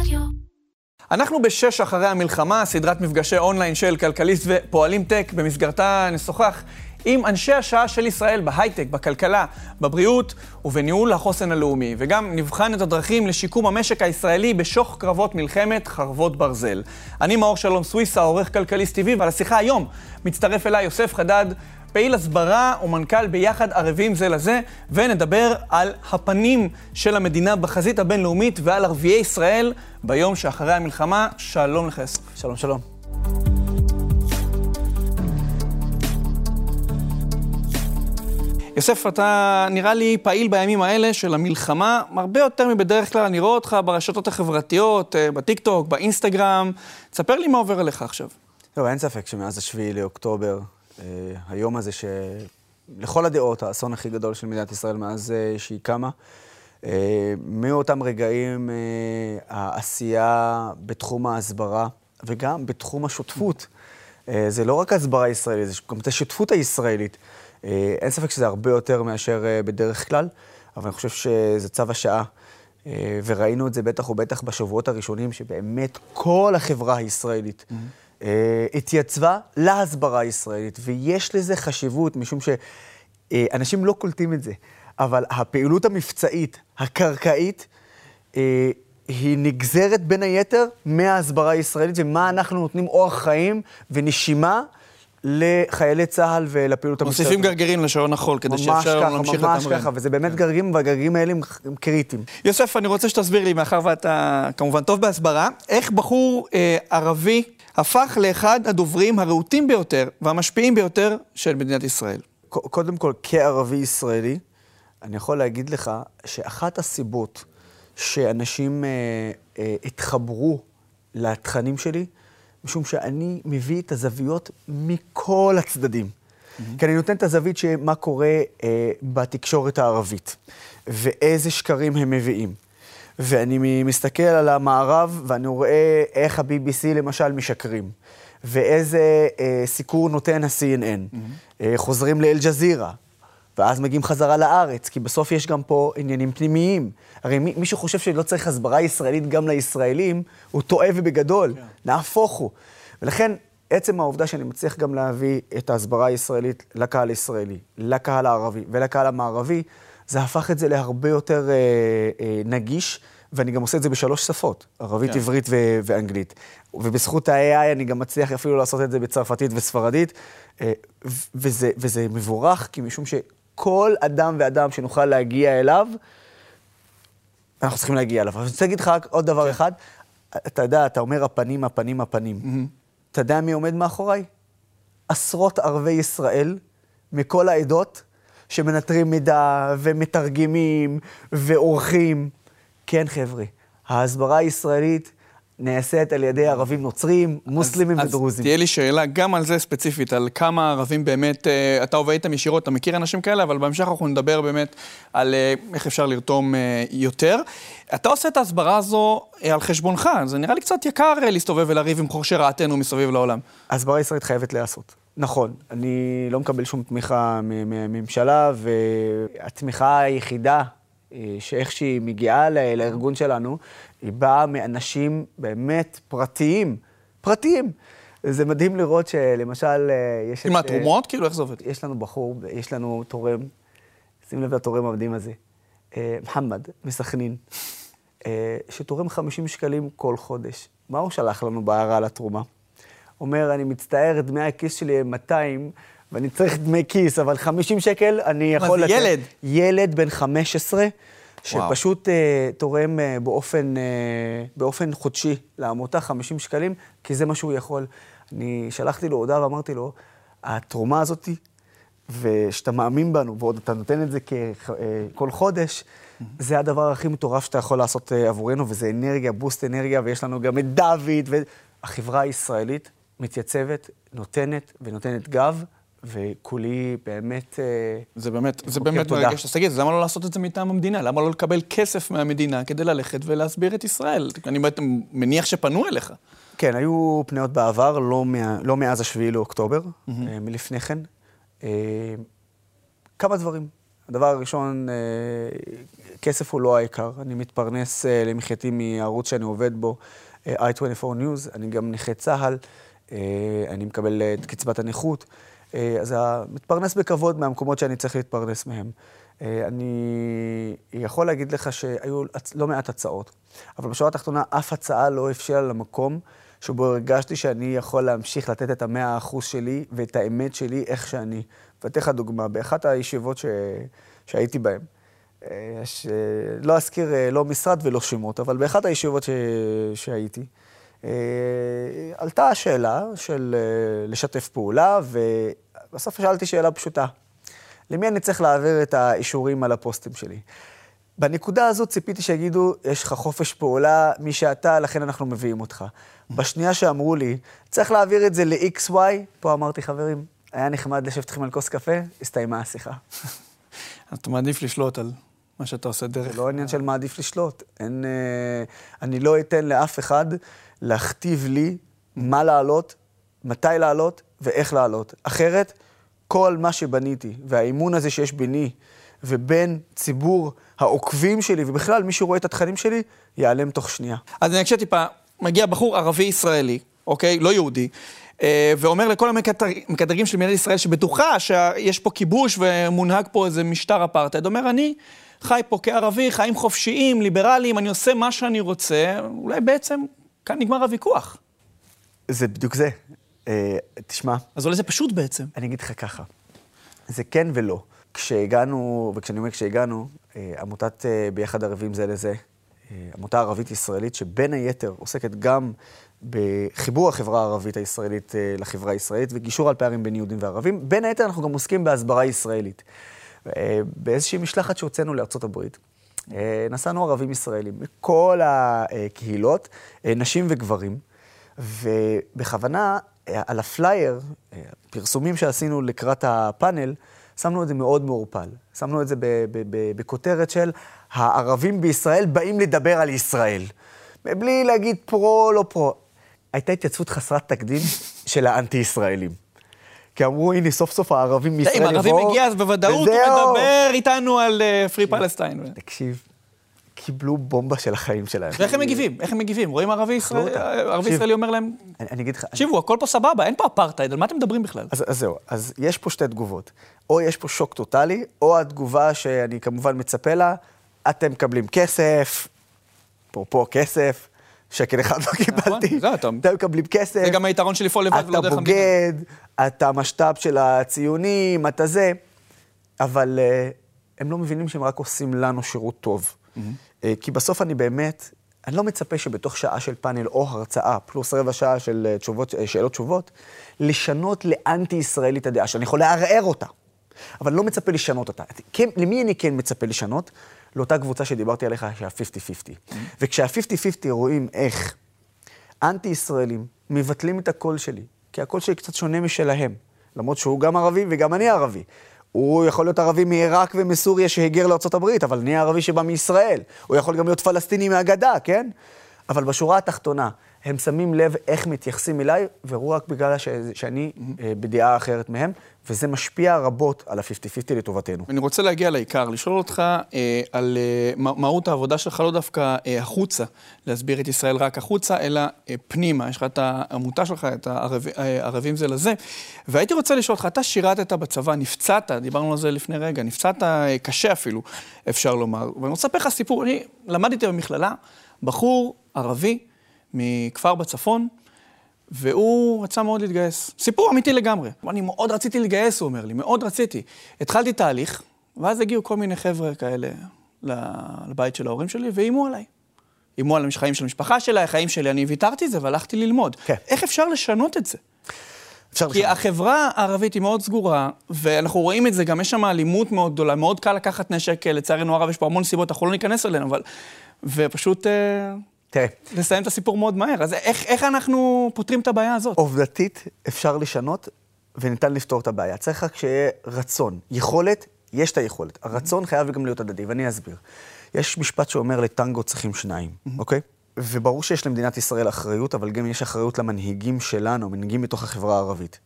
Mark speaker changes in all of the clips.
Speaker 1: רדיו.
Speaker 2: אנחנו בשש אחרי המלחמה, סדרת מפגשי אונליין של כלכליסט ופועלים טק, במסגרתה נשוחח עם אנשי השעה של ישראל בהייטק, בכלכלה, בבריאות ובניהול החוסן הלאומי, וגם נבחן את הדרכים לשיקום המשק הישראלי בשוך קרבות מלחמת חרבות ברזל. אני מאור שלום סוויסה, עורך כלכליסט TV, ועל השיחה היום מצטרף אליי יוסף חדד, פעיל הסברה ומנכ"ל ביחד ערבים זה לזה, ונדבר על הפנים של המדינה בחזית הבינלאומית ועל ערביי ישראל ביום שאחרי המלחמה. שלום לך, יוסף.
Speaker 3: שלום, שלום.
Speaker 2: יוסף, אתה נראה לי פעיל בימים האלה של המלחמה, הרבה יותר מבדרך כלל, אני רואה אותך ברשתות החברתיות, אה, בטיקטוק, באינסטגרם. תספר לי מה עובר עליך עכשיו.
Speaker 3: לא, אין ספק שמאז השביעי לאוקטובר, היום הזה שלכל הדעות האסון הכי גדול של מדינת ישראל מאז אה, שהיא קמה, אה, מאותם רגעים אה, העשייה בתחום ההסברה וגם בתחום השותפות. אה, זה לא רק הסברה ישראלית, זה גם את השותפות הישראלית. אה, אין ספק שזה הרבה יותר מאשר אה, בדרך כלל, אבל אני חושב שזה צו השעה. אה, וראינו את זה בטח ובטח בשבועות הראשונים, שבאמת כל החברה הישראלית mm-hmm. התייצבה להסברה הישראלית, ויש לזה חשיבות, משום שאנשים לא קולטים את זה, אבל הפעילות המבצעית, הקרקעית, אה, היא נגזרת בין היתר מההסברה הישראלית, ומה אנחנו נותנים אורח חיים ונשימה לחיילי צה"ל ולפעילות המשטרתית.
Speaker 2: מוסיפים גרגירים לשעון החול, כדי שאפשר להמשיך לתמרן.
Speaker 3: ממש ככה, וזה באמת כן. גרגירים, והגרגירים האלה הם, הם קריטיים.
Speaker 2: יוסף, אני רוצה שתסביר לי, מאחר ואתה כמובן טוב בהסברה, איך בחור אה, ערבי הפך לאחד הדוברים הרהוטים ביותר והמשפיעים ביותר של מדינת ישראל.
Speaker 3: קודם כל, כערבי ישראלי, אני יכול להגיד לך שאחת הסיבות שאנשים אה, אה, התחברו לתכנים שלי, משום שאני מביא את הזוויות מכל הצדדים. Mm-hmm. כי אני נותן את הזווית של מה קורה אה, בתקשורת הערבית, ואיזה שקרים הם מביאים. ואני מסתכל על המערב, ואני רואה איך ה-BBC למשל משקרים, ואיזה אה, סיקור נותן ה-CNN. Mm-hmm. אה, חוזרים לאל-ג'זירה, ואז מגיעים חזרה לארץ, כי בסוף יש גם פה עניינים פנימיים. הרי מי, מי שחושב שלא צריך הסברה ישראלית גם לישראלים, הוא טועה ובגדול, כן. נהפוך הוא. ולכן, עצם העובדה שאני מצליח גם להביא את ההסברה הישראלית לקהל הישראלי, לקהל הערבי ולקהל המערבי, זה הפך את זה להרבה יותר אה, אה, נגיש, ואני גם עושה את זה בשלוש שפות, ערבית, כן. עברית ו- ואנגלית. ובזכות ה-AI אני גם מצליח אפילו לעשות את זה בצרפתית וספרדית, אה, וזה, וזה מבורך, כי משום שכל אדם ואדם שנוכל להגיע אליו, אנחנו צריכים להגיע אליו. אני רוצה להגיד לך רק עוד דבר כן. אחד. אתה יודע, אתה אומר הפנים, הפנים, הפנים. Mm-hmm. אתה יודע מי עומד מאחוריי? עשרות ערבי ישראל מכל העדות שמנטרים מידע ומתרגמים ועורכים. כן, חבר'ה, ההסברה הישראלית נעשית על ידי ערבים נוצרים, מוסלמים
Speaker 2: אז,
Speaker 3: ודרוזים.
Speaker 2: אז תהיה לי שאלה גם על זה ספציפית, על כמה ערבים באמת, אה, אתה עובד איתם ישירות, אתה מכיר אנשים כאלה, אבל בהמשך אנחנו נדבר באמת על אה, איך אפשר לרתום אה, יותר. אתה עושה את ההסברה הזו על חשבונך, זה נראה לי קצת יקר להסתובב ולריב עם חורשי רעתנו מסביב לעולם.
Speaker 3: ההסברה הישראלית חייבת להיעשות. נכון, אני לא מקבל שום תמיכה מהממשלה, והתמיכה היחידה שאיך שהיא מגיעה לארגון שלנו, היא באה מאנשים באמת פרטיים, פרטיים. זה מדהים לראות שלמשל, יש
Speaker 2: את... עם התרומות? כאילו, איך זה עובד?
Speaker 3: יש לנו בחור, יש לנו תורם, שים לב לתורם המדהים הזה, מוחמד, מסכנין, שתורם 50 שקלים כל חודש. מה הוא שלח לנו בהערה לתרומה? אומר, אני מצטער, דמי הכיס שלי הם 200, ואני צריך דמי כיס, אבל 50 שקל אני יכול
Speaker 2: לתת... מה זה, ילד?
Speaker 3: ילד בן 15, שפשוט uh, תורם uh, באופן, uh, באופן חודשי לעמותה 50 שקלים, כי זה מה שהוא יכול. אני שלחתי לו הודעה ואמרתי לו, התרומה הזאתי, ושאתה מאמין בנו, ועוד אתה נותן את זה כל חודש, זה הדבר הכי מטורף שאתה יכול לעשות עבורנו, וזה אנרגיה, בוסט אנרגיה, ויש לנו גם את דוד, והחברה הישראלית מתייצבת, נותנת ונותנת גב. וכולי באמת...
Speaker 2: אה, זה באמת, זה באמת מרגש. אז תגיד, למה לא לעשות את זה מטעם המדינה? למה לא לקבל כסף מהמדינה כדי ללכת ולהסביר את ישראל? אני מניח שפנו אליך.
Speaker 3: כן, היו פניות בעבר, לא, מה, לא מאז השביעי לאוקטובר, mm-hmm. מלפני כן. אה, כמה דברים. הדבר הראשון, כסף הוא לא העיקר. אני מתפרנס למחייתי מערוץ שאני עובד בו, אה, i24 News, אני גם נכה צה"ל, אני מקבל אה, את קצבת הנכות, אה, אז מתפרנס בכבוד מהמקומות שאני צריך להתפרנס מהם. אה, אני יכול להגיד לך שהיו לא מעט הצעות, אבל בשורה התחתונה אף הצעה לא הבשילה למקום שבו הרגשתי שאני יכול להמשיך לתת את המאה אחוז שלי ואת האמת שלי איך שאני. ואתן לך דוגמה, באחת הישיבות ש... שהייתי בהן, אה, ש... לא אזכיר אה, לא משרד ולא שמות, אבל באחת הישיבות ש... שהייתי, עלתה השאלה של לשתף פעולה, ובסוף שאלתי שאלה פשוטה. למי אני צריך להעביר את האישורים על הפוסטים שלי? בנקודה הזאת ציפיתי שיגידו, יש לך חופש פעולה, מי שאתה, לכן אנחנו מביאים אותך. בשנייה שאמרו לי, צריך להעביר את זה ל-XY, פה אמרתי, חברים, היה נחמד לשבת איתכם על כוס קפה, הסתיימה השיחה.
Speaker 2: אתה מעדיף לשלוט על מה שאתה עושה דרך...
Speaker 3: זה לא עניין של מעדיף לשלוט. אין, אה, אני לא אתן לאף אחד להכתיב לי מה לעלות, מתי לעלות ואיך לעלות. אחרת, כל מה שבניתי, והאימון הזה שיש ביני ובין ציבור העוקבים שלי, ובכלל מי שרואה את התכנים שלי, ייעלם תוך שנייה.
Speaker 2: אז אני אקשה טיפה, מגיע בחור ערבי-ישראלי, אוקיי? לא יהודי. אה, ואומר לכל המקדרים של מדינת ישראל שבטוחה שיש פה כיבוש ומונהג פה איזה משטר אפרטהייד, אומר אני חי פה כערבי, חיים חופשיים, ליברליים, אני עושה מה שאני רוצה, אולי בעצם כאן נגמר הוויכוח.
Speaker 3: זה בדיוק זה. אה, תשמע...
Speaker 2: אז אולי זה פשוט בעצם.
Speaker 3: אני אגיד לך ככה, זה כן ולא. כשהגענו, וכשאני אומר כשהגענו, אה, עמותת אה, ביחד ערבים זה לזה, עמותה ערבית ישראלית, שבין היתר עוסקת גם בחיבור החברה הערבית הישראלית לחברה הישראלית וגישור על פערים בין יהודים וערבים. בין היתר אנחנו גם עוסקים בהסברה ישראלית. באיזושהי משלחת שהוצאנו לארצות הברית, נסענו ערבים ישראלים מכל הקהילות, נשים וגברים, ובכוונה על הפלייר, פרסומים שעשינו לקראת הפאנל, שמנו את זה מאוד מעורפל. שמנו את זה בכותרת של הערבים בישראל באים לדבר על ישראל. בלי להגיד פרו, לא פרו. הייתה התייצבות חסרת תקדים של האנטי-ישראלים. כי אמרו, הנה, סוף סוף הערבים מישראל
Speaker 2: יבואו. אם הערבי מגיע, אז בוודאות הוא מדבר איתנו על פרי אה, פלסטיין.
Speaker 3: תקשיב, קיבלו בומבה של החיים שלהם.
Speaker 2: ואיך הם מגיבים? איך הם מגיבים? רואים ערבי ישראלי, ערבי ישראלי אומר להם,
Speaker 3: אני אגיד לך...
Speaker 2: תקשיבו, הכל פה סבבה, אין פה אפרטהייד, על מה אתם מדברים בכלל?
Speaker 3: אז זהו, אז יש פה שתי תגובות. או יש פה שוק טוטאלי, או התגובה שאני כמובן מצפה לה, אתם מקבלים כסף, אפרופו כסף, שקל אחד לא קיבלתי, אתם מקבלים כסף.
Speaker 2: זה גם היתרון של לפעול לבד ולא דרך המדינה.
Speaker 3: אתה בוגד, אתה משת"פ של הציונים, אתה זה, אבל אה, הם לא מבינים שהם רק עושים לנו שירות טוב. אה, כי בסוף אני באמת, אני לא מצפה שבתוך שעה של פאנל או הרצאה, פלוס רבע שעה של אה, תשובות, אה, שאלות תשובות, לשנות לאנטי-ישראלית את הדעה, שאני יכול לערער אותה, אבל לא מצפה לשנות אותה. כן, למי אני כן מצפה לשנות? לאותה קבוצה שדיברתי עליך, שה-50-50. Mm-hmm. וכשה-50-50 רואים איך אנטי-ישראלים מבטלים את הקול שלי, כי הקול שלי קצת שונה משלהם, למרות שהוא גם ערבי וגם אני ערבי. הוא יכול להיות ערבי מעיראק ומסוריה שהיגר לארה"ב, אבל אני ערבי שבא מישראל. הוא יכול גם להיות פלסטיני מהגדה, כן? אבל בשורה התחתונה, הם שמים לב איך מתייחסים אליי, והוא רק בגלל ש... שאני mm-hmm. בדעה אחרת מהם, וזה משפיע רבות על ה-50-50 לטובתנו.
Speaker 2: אני רוצה להגיע לעיקר, לשאול אותך אה, על אה, מהות העבודה שלך, לא דווקא אה, החוצה, להסביר את ישראל רק החוצה, אלא אה, פנימה. יש לך את העמותה שלך, את הערבים אה, זה לזה. והייתי רוצה לשאול אותך, אתה שירתת בצבא, נפצעת, דיברנו על זה לפני רגע, נפצעת אה, קשה אפילו, אפשר לומר. ואני רוצה לספר לך סיפור, אני למדתי במכללה, בחור ערבי, מכפר בצפון, והוא רצה מאוד להתגייס. סיפור אמיתי לגמרי. אני מאוד רציתי להתגייס, הוא אומר לי, מאוד רציתי. התחלתי תהליך, ואז הגיעו כל מיני חבר'ה כאלה לבית של ההורים שלי, ואיימו עליי. איימו על החיים של המשפחה שלה, החיים שלי, אני ויתרתי את זה והלכתי ללמוד. כן. איך אפשר לשנות את זה? אפשר כי לשנות. החברה הערבית היא מאוד סגורה, ואנחנו רואים את זה, גם יש שם אלימות מאוד גדולה, מאוד קל לקחת נשק, לצערנו הרב, יש פה המון סיבות, אנחנו לא ניכנס אליהן, אבל... ופשוט... אה, תראה. לסיים את הסיפור מאוד מהר. אז איך, איך אנחנו פותרים את הבעיה הזאת?
Speaker 3: עובדתית אפשר לשנות וניתן לפתור את הבעיה. צריך רק שיהיה רצון. יכולת, יש את היכולת. הרצון חייב גם להיות הדדי, ואני אסביר. יש משפט שאומר לטנגו צריכים שניים, אוקיי? וברור שיש למדינת ישראל אחריות, אבל גם יש אחריות למנהיגים שלנו, מנהיגים מתוך החברה הערבית.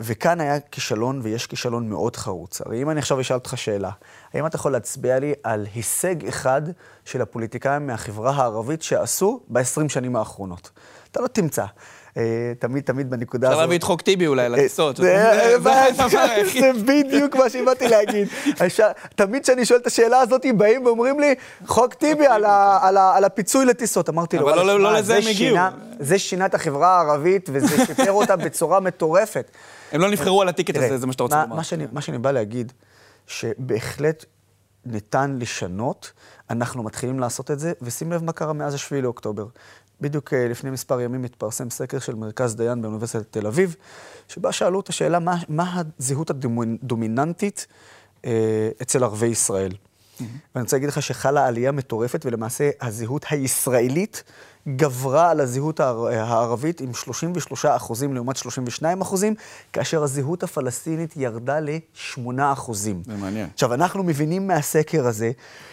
Speaker 3: וכאן היה כישלון, ויש כישלון מאוד חרוץ. הרי אם אני עכשיו אשאל אותך שאלה, האם אתה יכול להצביע לי על הישג אחד של הפוליטיקאים מהחברה הערבית שעשו ב-20 שנים האחרונות? אתה לא תמצא. אה, תמיד, תמיד בנקודה הזאת.
Speaker 2: אפשר להביא את חוק טיבי אולי
Speaker 3: אה,
Speaker 2: לטיסות.
Speaker 3: זה בדיוק מה שבאתי להגיד. תמיד כשאני שואל את השאלה הזאת, באים ואומרים לי, חוק טיבי על הפיצוי לטיסות. אמרתי לו,
Speaker 2: אבל לא, לא לזה הם הגיעו.
Speaker 3: זה שינה את החברה הערבית, וזה שיפר אותה בצורה מטורפת.
Speaker 2: הם לא נבחרו על הטיקט הזה, זה מה שאתה רוצה לומר.
Speaker 3: מה שאני בא להגיד, שבהחלט ניתן לשנות, אנחנו מתחילים לעשות את זה, ושים לב מה קרה מאז השביעי לאוקטובר. בדיוק אה, לפני מספר ימים התפרסם סקר של מרכז דיין באוניברסיטת תל אביב, שבה שאלו את השאלה מה, מה הזהות הדומיננטית אה, אצל ערביי ישראל. Mm-hmm. ואני רוצה להגיד לך שחלה עלייה מטורפת, ולמעשה הזהות הישראלית גברה על הזהות הערבית עם 33 אחוזים לעומת 32 אחוזים, כאשר הזהות הפלסטינית ירדה ל-8 אחוזים.
Speaker 2: זה מעניין.
Speaker 3: עכשיו, אנחנו מבינים מהסקר הזה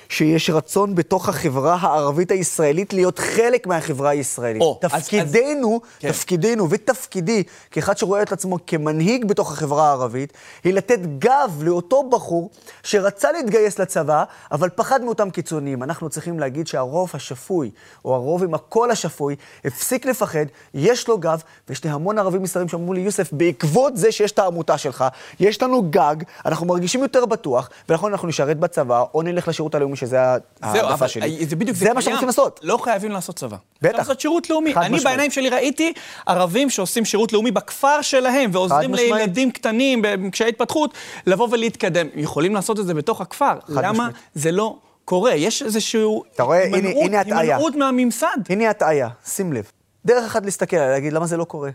Speaker 3: שיש רצון בתוך החברה הערבית הישראלית להיות חלק מהחברה הישראלית. או, תפקידנו, אז, אז... תפקידנו כן. ותפקידי, כאחד שרואה את עצמו כמנהיג בתוך החברה הערבית, היא לתת גב לאותו בחור שרצה להתגייס לצבא, אבל פחד מאותם קיצוניים. אנחנו צריכים להגיד שהרוב השפוי, או הרוב עם הקול השפוי, הפסיק לפחד, יש לו גב, ויש לי המון ערבים ישראלים שאמרו לי, יוסף, בעקבות זה שיש את העמותה שלך, יש לנו גג, אנחנו מרגישים יותר בטוח, ולכן אנחנו נשרת בצבא, או נלך לשירות הלאומי. שזה העדפה שלי.
Speaker 2: זה בדיוק,
Speaker 3: זה, זה מה שאנחנו רוצים לעשות.
Speaker 2: לא חייבים לעשות צבא.
Speaker 3: בטח.
Speaker 2: לעשות שירות לאומי. אני משמעית. בעיניים שלי ראיתי ערבים שעושים שירות לאומי בכפר שלהם, ועוזרים לילדים קטנים בקשיי התפתחות, לבוא ולהתקדם. יכולים לעשות את זה בתוך הכפר. למה משמעית. זה לא קורה? יש איזשהו...
Speaker 3: אתה רואה, הנה, הנה הטעיה.
Speaker 2: הימנעות מהממסד.
Speaker 3: הנה הטעיה, שים לב. דרך אחת להסתכל עליה, להגיד למה זה לא קורה.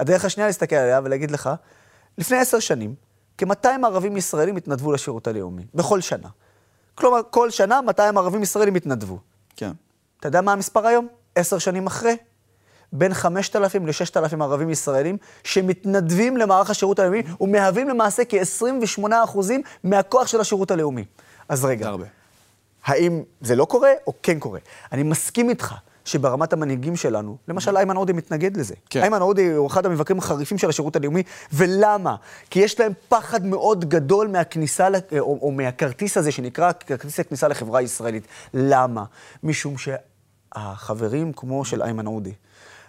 Speaker 3: הדרך השנייה להסתכל עליה ולהגיד לך, לפני עשר שנים, כ-200 ערבים ישראלים התנדבו לשירות הלאומי, בכל שנה. כלומר, כל שנה 200 ערבים ישראלים התנדבו.
Speaker 2: כן.
Speaker 3: אתה יודע מה המספר היום? עשר שנים אחרי? בין 5,000 ל-6,000 ערבים ישראלים שמתנדבים למערך השירות הלאומי ומהווים למעשה כ-28% מהכוח של השירות הלאומי. אז רגע, הרבה. האם זה לא קורה או כן קורה? אני מסכים איתך שברמת המנהיגים שלנו, למשל איימן עודה מתנגד לזה. כן. איימן עודה הוא אחד המבקרים החריפים של השירות הלאומי, ולמה? כי יש להם פחד מאוד גדול מהכניסה, או, או מהכרטיס הזה שנקרא כרטיס הכניסה לחברה הישראלית. למה? משום שהחברים כמו של איימן עודה,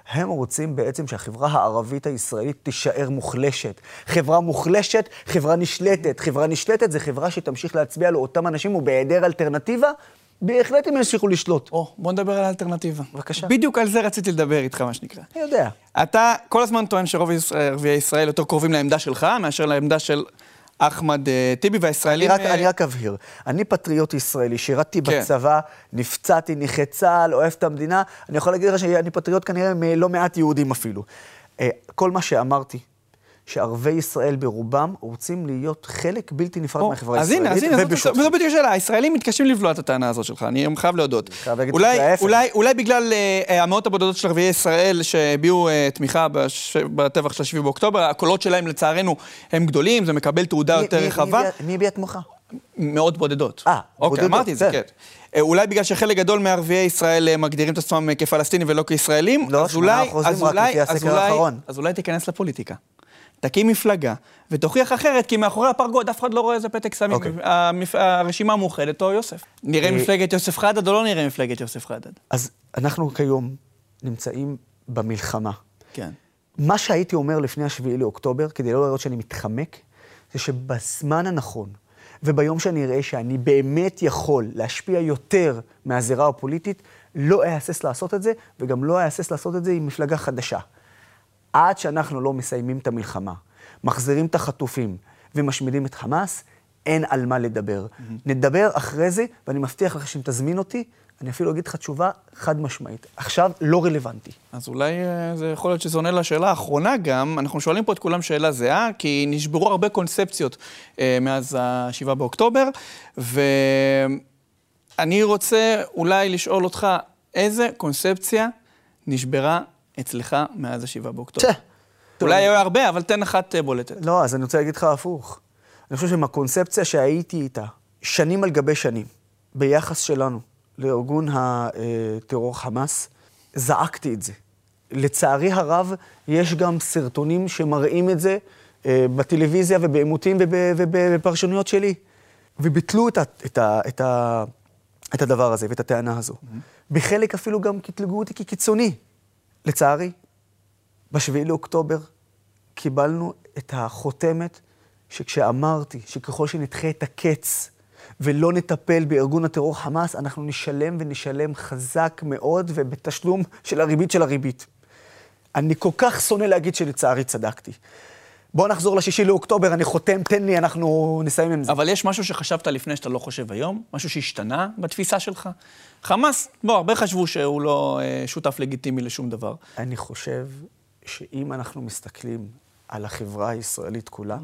Speaker 3: הם רוצים בעצם שהחברה הערבית הישראלית תישאר מוחלשת. חברה מוחלשת, חברה נשלטת. חברה נשלטת זה חברה שתמשיך להצביע לאותם אנשים, ובהיעדר אלטרנטיבה, בהחלט הם ימשיכו לשלוט.
Speaker 2: או, בוא נדבר על האלטרנטיבה.
Speaker 3: בבקשה.
Speaker 2: בדיוק על זה רציתי לדבר איתך, מה שנקרא.
Speaker 3: אני יודע.
Speaker 2: אתה כל הזמן טוען שרוב ערביי ישראל יותר קרובים לעמדה שלך מאשר לעמדה של אחמד אה, טיבי והישראלים...
Speaker 3: אני רק, uh... אני רק אבהיר, אני פטריוט ישראלי, שירתתי כן. בצבא, נפצעתי, נכה צה"ל, אוהב את המדינה, אני יכול להגיד לך שאני פטריוט כנראה מלא מעט יהודים אפילו. Uh, כל מה שאמרתי שערביי ישראל ברובם רוצים להיות חלק בלתי נפרד מהחברה הישראלית.
Speaker 2: אז הנה, אז הנה, וזו בדיוק השאלה. הישראלים מתקשים לבלוע את הטענה הזאת שלך, אני חייב להודות. אולי, בגלל uh, המאות הבודדות של ערביי ישראל שהביעו uh, תמיכה. בטבח של 7 באוקטובר, הקולות שלהם לצערנו הם גדולים, זה מקבל תעודה יותר רחבה.
Speaker 3: מי הביע תמוכה?
Speaker 2: מאות בודדות.
Speaker 3: אה,
Speaker 2: אוקיי, בודדות. אוקיי, אמרתי את זה, כן. כן. אולי בגלל שחלק גדול מערביי ישראל מגדירים את עצמם כפלסטינים ולא כישראלים,
Speaker 3: לא, אז אולי, אז אולי, אז אולי,
Speaker 2: אז אולי תיכנס לפוליטיקה. תקים מפלגה, ותוכיח אחרת, כי מאחורי הפרגוד אף אחד לא רואה איזה פתק סמים. Okay. אוקיי. המפ... הרשימה המאוחדת או יוסף. נראה אה, מפלגת יוסף חדד או לא נראה מפלגת יוסף חדד?
Speaker 3: אז אנחנו כיום נמצאים במלחמה.
Speaker 2: כן.
Speaker 3: מה שהייתי אומר לפני השביעי לאוקטובר, כדי לא לראות שאני מתחמק, זה שבזמן הנכון, וביום שאני אראה שאני באמת יכול להשפיע יותר מהזירה הפוליטית, לא אהסס לעשות את זה, וגם לא אהסס לעשות את זה עם מפלגה חדשה. עד שאנחנו לא מסיימים את המלחמה, מחזירים את החטופים ומשמידים את חמאס, אין על מה לדבר. Mm-hmm. נדבר אחרי זה, ואני מבטיח לך שאם תזמין אותי, אני אפילו אגיד לך תשובה חד משמעית. עכשיו לא רלוונטי.
Speaker 2: אז אולי אה, זה יכול להיות שזה עונה לשאלה האחרונה גם. אנחנו שואלים פה את כולם שאלה זהה, כי נשברו הרבה קונספציות אה, מאז ה-7 באוקטובר, ואני רוצה אולי לשאול אותך, איזה קונספציה נשברה אצלך מאז השבעה באוקטובר? אולי היו הרבה, אבל תן אחת אה, בולטת.
Speaker 3: לא, אז אני רוצה להגיד לך הפוך. אני חושב שעם הקונספציה שהייתי איתה, שנים על גבי שנים, ביחס שלנו לארגון הטרור חמאס, זעקתי את זה. לצערי הרב, יש גם סרטונים שמראים את זה, אה, בטלוויזיה ובעימותים ובפרשנויות שלי. וביטלו את, ה, את, ה, את, ה, את הדבר הזה ואת הטענה הזו. Mm-hmm. בחלק אפילו גם קטלגו אותי כקיצוני. לצערי, ב-7 לאוקטובר קיבלנו את החותמת שכשאמרתי שככל שנדחה את הקץ ולא נטפל בארגון הטרור חמאס, אנחנו נשלם ונשלם חזק מאוד ובתשלום של הריבית של הריבית. אני כל כך שונא להגיד שלצערי צדקתי. בוא נחזור לשישי לאוקטובר, אני חותם, תן לי, אנחנו נסיים עם זה.
Speaker 2: אבל יש משהו שחשבת לפני שאתה לא חושב היום? משהו שהשתנה בתפיסה שלך? חמאס, בוא, הרבה חשבו שהוא לא אה, שותף לגיטימי לשום דבר.
Speaker 3: אני חושב שאם אנחנו מסתכלים על החברה הישראלית כולה,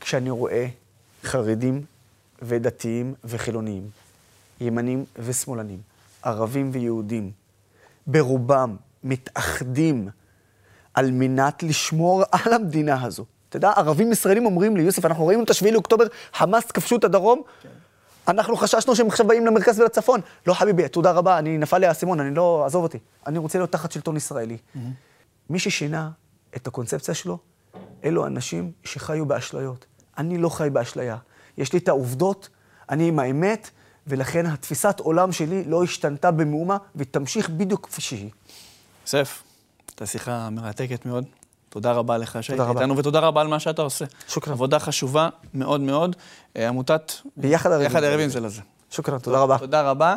Speaker 3: כשאני רואה חרדים ודתיים וחילוניים, ימנים ושמאלנים, ערבים ויהודים, ברובם מתאחדים על מנת לשמור על המדינה הזו. אתה יודע, ערבים ישראלים אומרים לי, יוסף, אנחנו ראינו את השביעי לאוקטובר, חמאס כבשו את הדרום, כן. אנחנו חששנו שהם עכשיו באים למרכז ולצפון. לא, חביבי, תודה רבה, אני נפל לי האסימון, אני לא, עזוב אותי. אני רוצה להיות תחת שלטון ישראלי. Mm-hmm. מי ששינה את הקונספציה שלו, אלו אנשים שחיו באשליות. אני לא חי באשליה. יש לי את העובדות, אני עם האמת, ולכן התפיסת עולם שלי לא השתנתה במאומה, ותמשיך בדיוק כפי שהיא.
Speaker 2: יוסף, הייתה שיחה מרתקת מאוד. תודה רבה לך שהיית איתנו, ותודה רבה על מה שאתה עושה.
Speaker 3: שוכרן.
Speaker 2: עבודה חשובה מאוד מאוד. אה, עמותת...
Speaker 3: ביחד ערבים.
Speaker 2: ביחד ערבים זה לזה.
Speaker 3: שוכרן, תודה רבה.
Speaker 2: תודה רבה.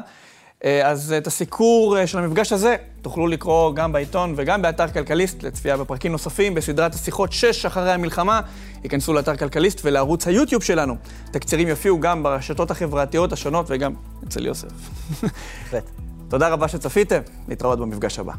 Speaker 2: אה, אז את הסיקור אה, של המפגש הזה תוכלו לקרוא גם בעיתון וגם באתר כלכליסט לצפייה בפרקים נוספים בסדרת השיחות 6 אחרי המלחמה. ייכנסו לאתר כלכליסט ולערוץ היוטיוב שלנו. תקצירים יופיעו גם ברשתות החברתיות השונות וגם אצל יוסף. תודה רבה שצפיתם, להתראות במפגש הבא.